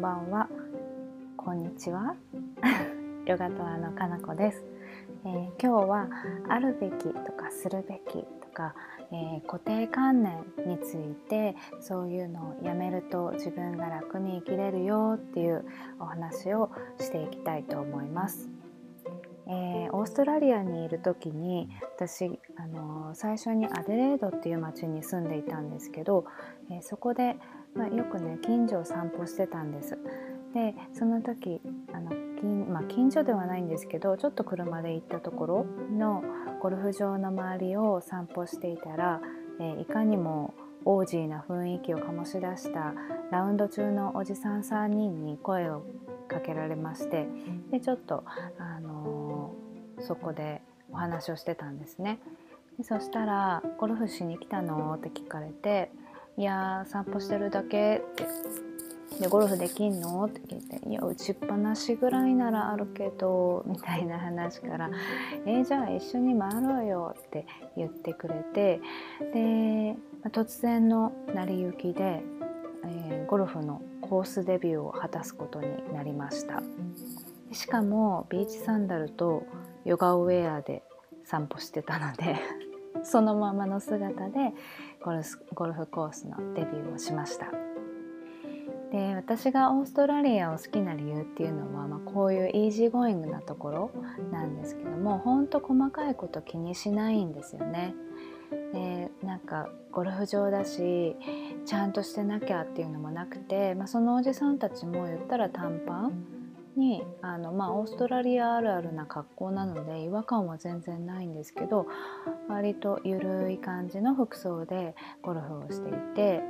んばんは。こんにちは。ヨガトアのかなこです、えー、今日はあるべきとかするべきとか、えー、固定観念についてそういうのをやめると自分が楽に生きれるよっていうお話をしていきたいと思います。えー、オーストラリアにいる時に私、あのー、最初にアデレードっていう町に住んでいたんですけど、えー、そこで、まあ、よくね近所を散歩してたんです。でその時あの近,、まあ、近所ではないんですけどちょっと車で行ったところのゴルフ場の周りを散歩していたら、えいかにもオージーな雰囲気を醸し出したラウンド中のおじさん3人に声をかけられましてでちょっと、あのー、そこでお話をしてたんですね。でそしたら「ゴルフしに来たの?」って聞かれて「いや散歩してるだけ」ってでゴルフできんの？って。聞いて「いや打ちっぱなしぐらいならあるけど」みたいな話から「えー、じゃあ一緒に回ろうよ」って言ってくれて。で突然の成り行きで、えー、ゴルフのコースデビューを果たすことになりました。しかもビーチサンダルとヨガウェアで散歩してたので そのままの姿でゴルフゴルフコースのデビューをしましたで私がオーストラリアを好きな理由っていうのは、まあ、こういう easy going なところなんですけどもほんと細かいこと気にしないんですよね。でなんかゴルフ場だしちゃんとしてなきゃっていうのもなくて、まあ、そのおじさんたちも言ったら短パンにあの、まあ、オーストラリアあるあるな格好なので違和感は全然ないんですけど割とゆるい感じの服装でゴルフをしていて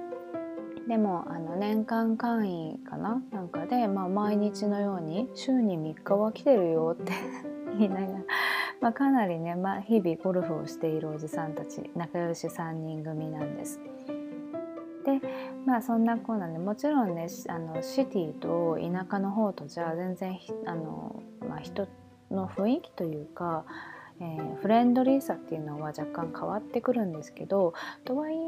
でもあの年間会員かな？なんかで、まあ、毎日のように週に3日は来てるよって 言いながらまあ、かなりね、まあ、日々ゴルフをしているおじさんたち仲良し3人組なんです。でまあそんなこうなんでもちろんねあのシティと田舎の方とじゃあ全然あの、まあ、人の雰囲気というか、えー、フレンドリーさっていうのは若干変わってくるんですけどとはいえ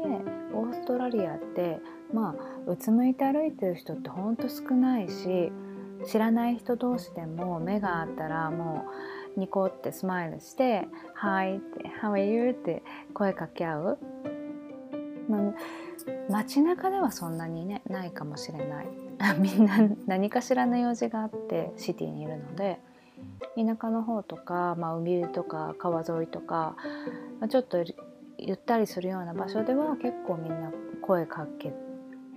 オーストラリアってまあうつむいて歩いてる人ってほんと少ないし知らない人同士でも目があったらもうニコってスマイルして「Hi」って「How are you?」って声かけ合う、まあ、街中ではそんなにねないかもしれない みんな何かしらの用事があってシティにいるので田舎の方とか、まあ、海とか川沿いとか、まあ、ちょっとゆったりするような場所では結構みんな声かけ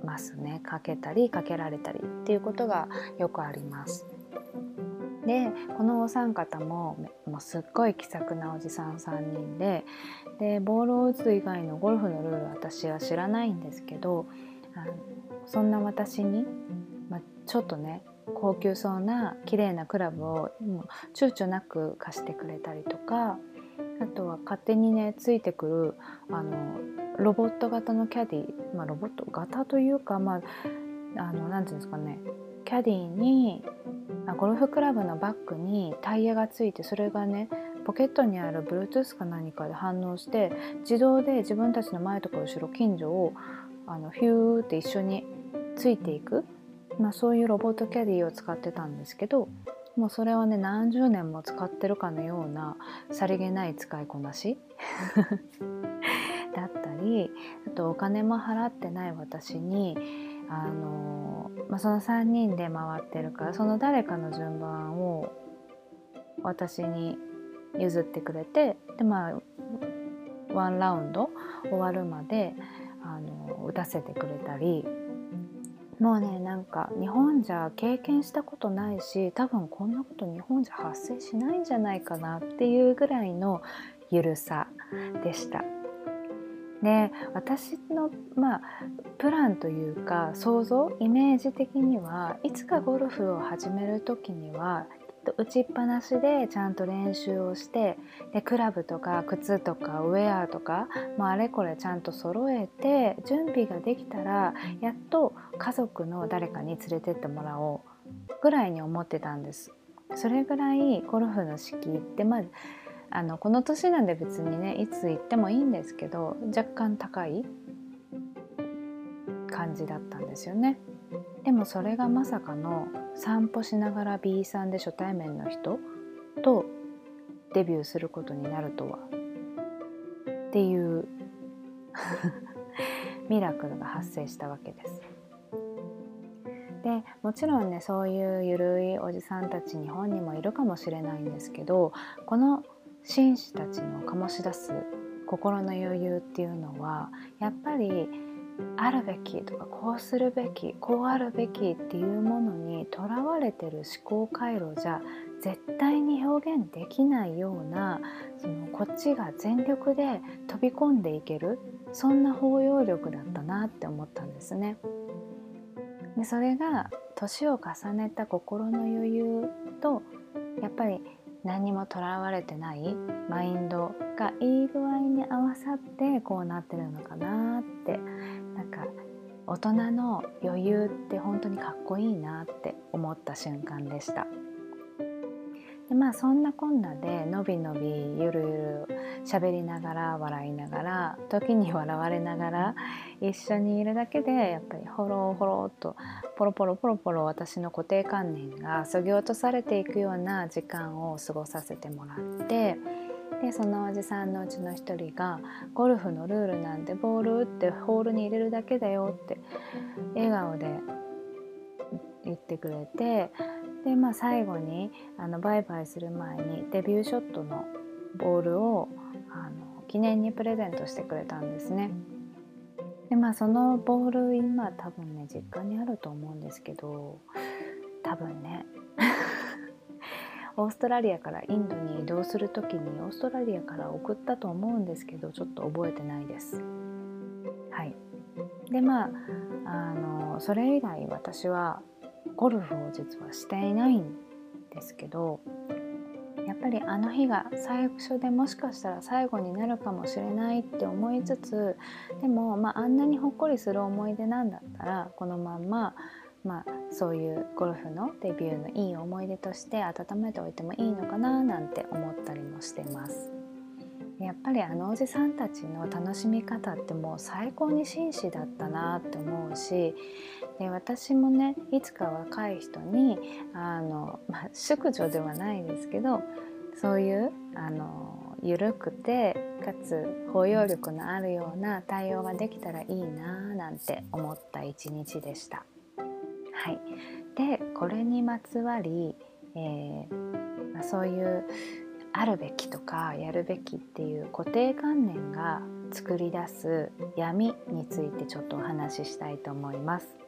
ますねかけたりかけられたりっていうことがよくあります。でこのお三方ももうすっごい気さくなおじさん3人ででボールを打つ以外のゴルフのルール私は知らないんですけどあのそんな私に、まあ、ちょっとね高級そうな綺麗なクラブをもう躊躇なく貸してくれたりとかあとは勝手にねついてくるあのロボット型のキャディ、まあ、ロボット型というかまあていうんですかねキャディにゴルフクラブのバッグにタイヤがついてそれがねポケットにある Bluetooth か何かで反応して自動で自分たちの前とか後ろ近所をあのヒューって一緒についていく、まあ、そういうロボットキャディを使ってたんですけどもうそれはね何十年も使ってるかのようなさりげない使いこなし。だったりあとお金も払ってない私にあの、まあ、その3人で回ってるからその誰かの順番を私に譲ってくれてでまあワンラウンド終わるまであの打たせてくれたりもうねなんか日本じゃ経験したことないし多分こんなこと日本じゃ発生しないんじゃないかなっていうぐらいのゆるさでした。で私の、まあ、プランというか想像イメージ的にはいつかゴルフを始める時には打ちっぱなしでちゃんと練習をしてでクラブとか靴とかウェアとか、まあ、あれこれちゃんと揃えて準備ができたらやっと家族の誰かに連れてってもらおうぐらいに思ってたんです。それぐらいゴルフの敷ってまああのこの年なんで別にねいつ行ってもいいんですけど若干高い感じだったんですよね。でもそれがまさかの散歩しながら B さんで初対面の人とデビューすることになるとはっていう ミラクルが発生したわけです。でもちろんねそういうゆるいおじさんたち日本にもいるかもしれないんですけどこの紳士たちの醸し出す心の余裕っていうのはやっぱりあるべきとかこうするべきこうあるべきっていうものにとらわれてる思考回路じゃ絶対に表現できないようなそのこっちが全力で飛び込んでいけるそんな包容力だったなって思ったんですね。でそれが年を重ねた心の余裕とやっぱり何にもとらわれてない？マインドがいい具合に合わさってこうなってるのかなってなんか大人の余裕って本当にかっこいいなって思った瞬間でした。でまあそんなこんなでのびのびゆるゆる喋りながら笑いながら時に笑われながら一緒にいるだけでやっぱりほろほろっとポロポロポロポロ私の固定観念がそぎ落とされていくような時間を過ごさせてもらってでそのおじさんのうちの一人が「ゴルフのルールなんでボール打ってホールに入れるだけだよ」って笑顔で言ってくれてで、まあ、最後にあのバイバイする前にデビューショットのボールをあの記念にプレゼントしてくれたんですね。でまあそのボール今多分ね実家にあると思うんですけど多分ね オーストラリアからインドに移動する時にオーストラリアから送ったと思うんですけどちょっと覚えてないです。はい、でまああのそれ以来私はゴルフを実はしていないんですけどやっぱりあの日が最初でもしかしたら最後になるかもしれないって思いつつでも、まあ、あんなにほっこりする思い出なんだったらこのまんま、まあ、そういうゴルフのデビューのいい思い出として温めておいてもいいのかななんて思ったりもしてます。やっぱりあのおじさんたちの楽しみ方ってもう最高に紳士だったなって思うしで私もねいつか若い人にあの、まあ、淑女ではないですけどそういうあの緩くてかつ包容力のあるような対応ができたらいいななんて思った一日でした。はい、でこれにまつわり、えーまあ、そういうあるべきとかやるべきっていう固定観念が作り出す闇についてちょっとお話ししたいと思います。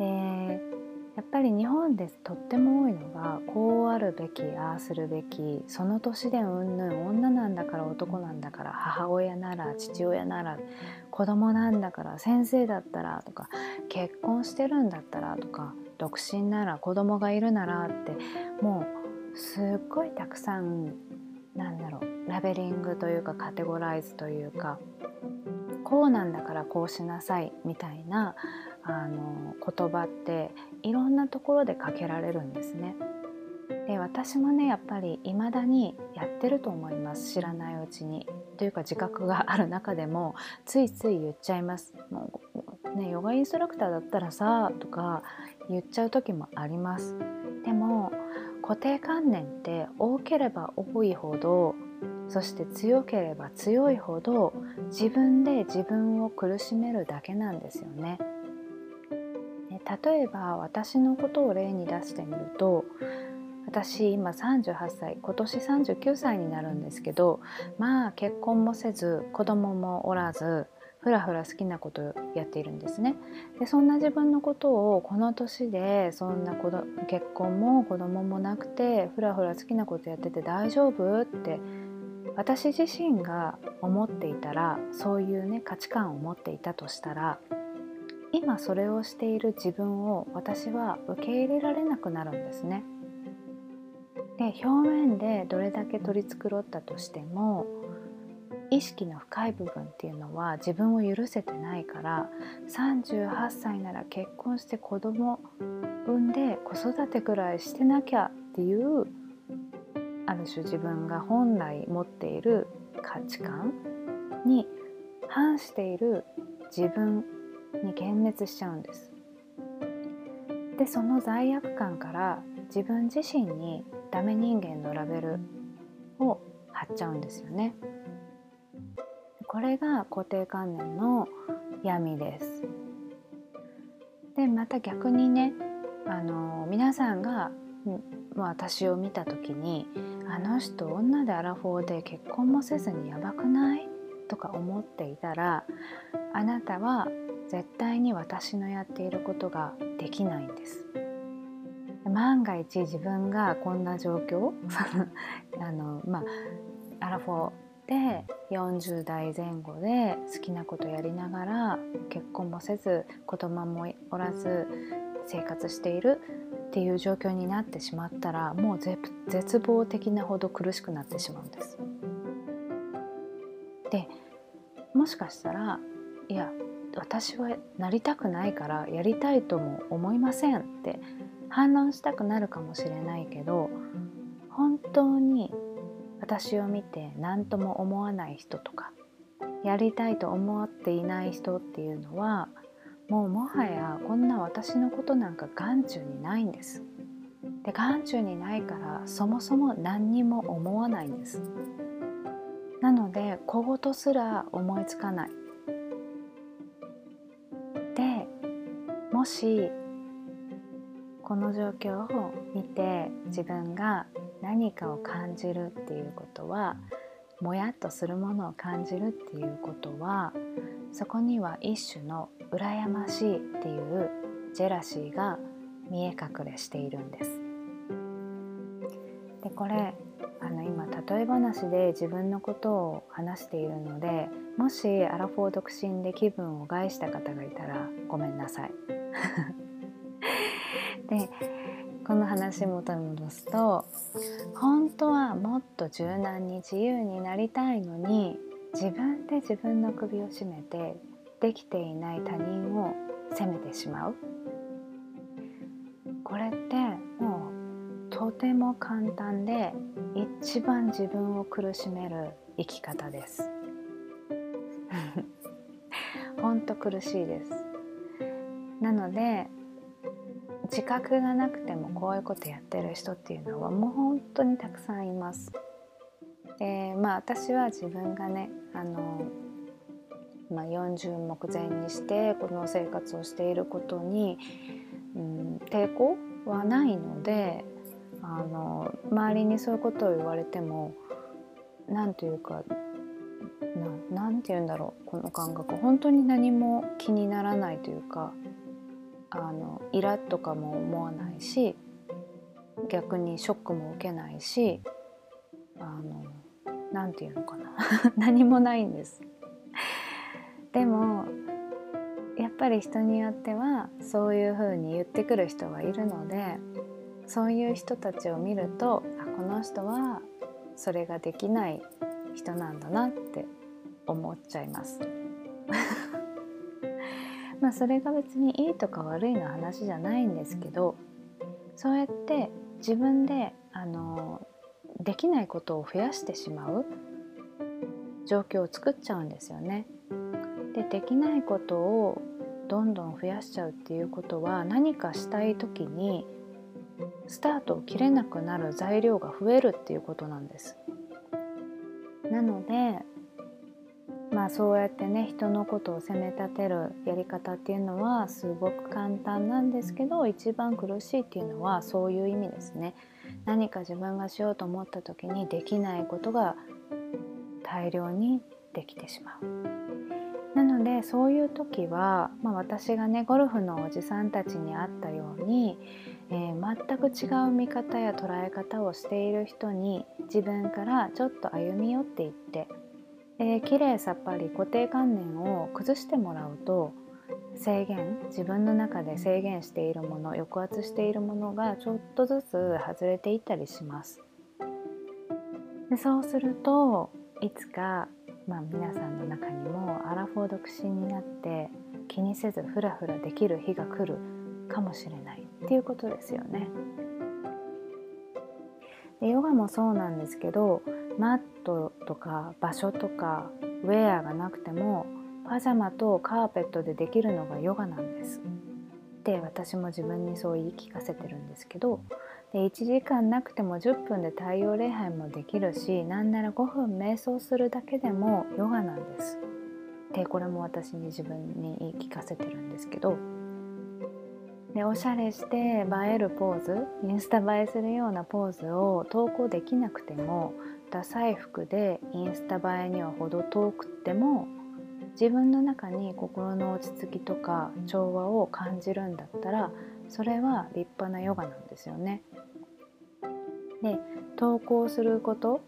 でやっぱり日本でとっても多いのがこうあるべきああするべきその年でうんぬん女なんだから男なんだから母親なら父親なら子供なんだから先生だったらとか結婚してるんだったらとか独身なら子供がいるならってもうすっごいたくさんなんだろうラベリングというかカテゴライズというかこうなんだからこうしなさいみたいなあの言葉っていろんなところでかけられるんですね。で私もねやっぱり未だにやってると思います知らないうちに。というか自覚がある中でもついつい言っちゃいます。もうね、ヨガインストラクターだったらさとか言っちゃう時もあります。でも固定観念って多ければ多いほどそして強ければ強いほど自分で自分を苦しめるだけなんですよね。例えば私のことを例に出してみると私今38歳今年39歳になるんですけどまあ結婚もせず子供もおらずふらふら好きなことをやっているんですねでそんな自分のことをこの年でそんな子ど結婚も子供もなくてふらふら好きなことやってて大丈夫って私自身が思っていたらそういうね価値観を持っていたとしたら今それをしている自分を私は受け入れられなくなるんですね。で表面でどれだけ取り繕ったとしても意識の深い部分っていうのは自分を許せてないから38歳なら結婚して子供産んで子育てくらいしてなきゃっていうある種自分が本来持っている価値観に反している自分に幻滅しちゃうんです。でその罪悪感から自分自身にダメ人間のラベルを貼っちゃうんですよね。これが固定観念の闇です。でまた逆にねあの皆さんが私を見た時にあの人女でアラフォーで結婚もせずにやばくない？とか思っていたらあなたは絶対に私のやっていることができないんです。万が一自分がこんな状況？あのまあアラフォーで40代前後で好きなことやりながら結婚もせず子供もおらず生活しているっていう状況になってしまったらもう絶望的なほど苦しくなってしまうんです。でもしかしたらいや私はなりたくないからやりたいとも思いませんって反論したくなるかもしれないけど本当に私を見て何とも思わない人とかやりたいと思っていない人っていうのはもうもはやこんな私のことなんか眼中にないんです。で眼中にないからそもそも何にも思わないんです。なので小言すら思いつかない。でもしこの状況を見て自分が何かを感じるっていうことはもやっとするものを感じるっていうことはそこには一種の羨ましいっていうジェラシーが見え隠れしているんです。でこれあの今例え話で自分のことを話しているのでもしアラフォー独身で気分を害した方がいたらごめんなさい。でこの話元に戻すと本当はもっと柔軟に自由になりたいのに自分で自分の首を絞めてできていない他人を責めてしまう。これってもうとても簡単で一番自分を苦しめる生き方です。ほんと苦しいです。なので自覚がなくてもこういうことやってる人っていうのはもう本当にたくさんいます。でまあ私は自分がねあのまあ、40目前にしてこの生活をしていることに、うん、抵抗はないのであの周りにそういうことを言われても何というか何て言うんだろうこの感覚本当に何も気にならないというかあのイラッとかも思わないし逆にショックも受けないしあの何て言うのかな 何もないんです。でもやっぱり人によってはそういうふうに言ってくる人がいるのでそういう人たちを見るとあこの人はそれができない人なんだなって思っちゃいます。まあそれが別にいいとか悪いの話じゃないんですけどそうやって自分であのできないことを増やしてしまう状況を作っちゃうんですよね。できないことをどんどん増やしちゃうっていうことは何かしたい時にスタートを切れなくなる材料が増えるっていうことなんです。なのでまあそうやってね人のことを責め立てるやり方っていうのはすごく簡単なんですけど一番苦しいっていうのはそういう意味ですね。何か自分がしようと思った時にできないことが大量にできてしまう。なのでそういう時は、まあ、私がねゴルフのおじさんたちに会ったように、えー、全く違う見方や捉え方をしている人に自分からちょっと歩み寄っていって、えー、きれいさっぱり固定観念を崩してもらうと制限自分の中で制限しているもの抑圧しているものがちょっとずつ外れていったりします。でそうするといつかまあ、皆さんの中にもアラフォー独身になって気にせずフラフラできる日が来るかもしれないっていうことですよね。でヨガもそうなんですけどマットとか場所とかウェアがなくてもパジャマとカーペットでできるのがヨガなんです。って私も自分にそう言い聞かせてるんですけどで1時間なくても10分で太陽礼拝もできるしなんなら5分瞑想するだけでもヨガなんです。でこれも私に自分に言い聞かせてるんですけどでおしゃれして映えるポーズインスタ映えするようなポーズを投稿できなくてもダサい服でインスタ映えには程遠くっても自分の中に心の落ち着きとか調和を感じるんだったらそれは立派なヨガなんですよね。で投稿すること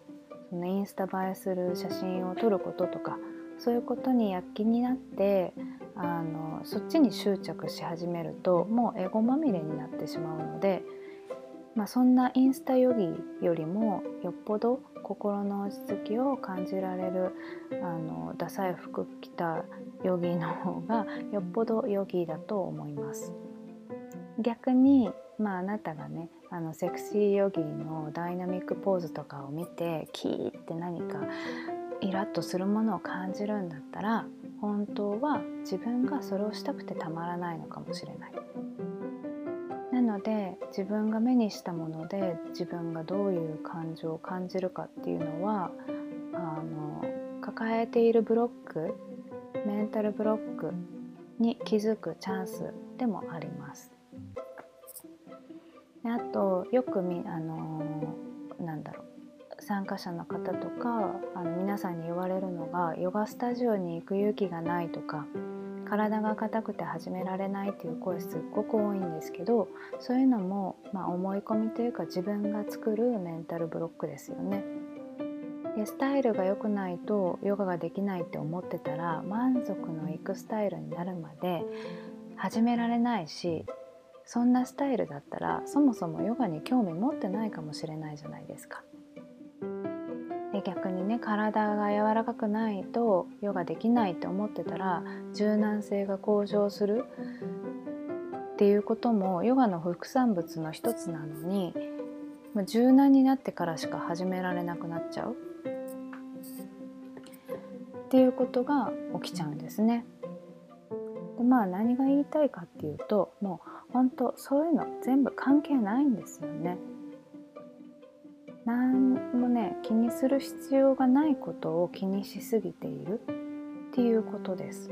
そのインスタ映えする写真を撮ることとかそういうことに躍起になってあのそっちに執着し始めるともうエゴまみれになってしまうので、まあ、そんなインスタヨギよりもよっぽど心の落ち着きを感じられるあのダサい服着たヨギの方がよっぽどヨギだと思います。逆に、まあ、あなたがねあのセクシーヨギのダイナミックポーズとかを見てキーって何かイラッとするものを感じるんだったら本当は自分がそれをしたくてたまらないのかもしれない。なので自分が目にしたもので自分がどういう感情を感じるかっていうのはあの抱えているブロックメンタルブロックに気づくチャンスでもあります。であとよくみあのなんだろう参加者の方とかあの皆さんに言われるのがヨガスタジオに行く勇気がないとか体が硬くて始められないっていう声すっごく多いんですけどそういうのも、まあ、思い込みというか自分が作るメンタルブロックですよね。でスタイルが良くないとヨガができないって思ってたら満足のいくスタイルになるまで始められないしそんなスタイルだったらそもそもヨガに興味持ってないかもしれないじゃないですか。で逆にね体が柔らかくないとヨガできないって思ってたら柔軟性が向上するっていうこともヨガの副産物の一つなのに、まあ、柔軟になってからしか始められなくなっちゃうっていうことが起きちゃうんですね。でまあ何が言いたいかっていうともう本当そういうの全部関係ないんですよね。何もね気にする必要がないことを気にしすぎているっていうことです。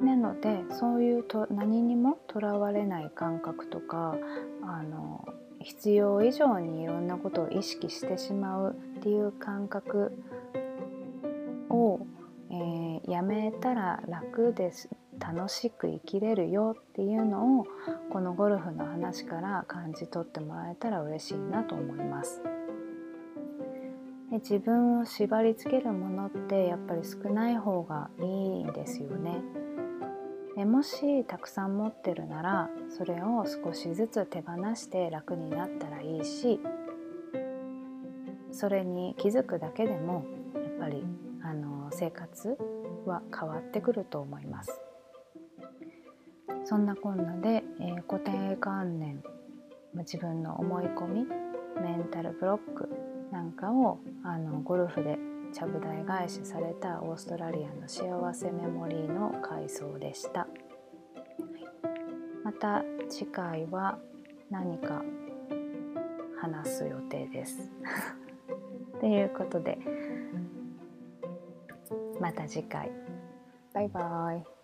なのでそういうと何にもとらわれない感覚とかあの必要以上にいろんなことを意識してしまうっていう感覚を、えー、やめたら楽です楽しく生きれるよっていうのをこのゴルフの話から感じ取ってもらえたら嬉しいなと思います。で自分を縛りつけるものってやっぱり少ない方がいいんですよね。でもしたくさん持ってるならそれを少しずつ手放して楽になったらいいしそれに気づくだけでもやっぱりあの生活は変わってくると思います。そんなこんなで、えー、固定観念自分の思い込みメンタルブロックなんかをあのゴルフでちゃぶ台返しされたオーストラリアの幸せメモリーの回想でした、はい、また次回は何か話す予定です。ということでまた次回。バイバイ。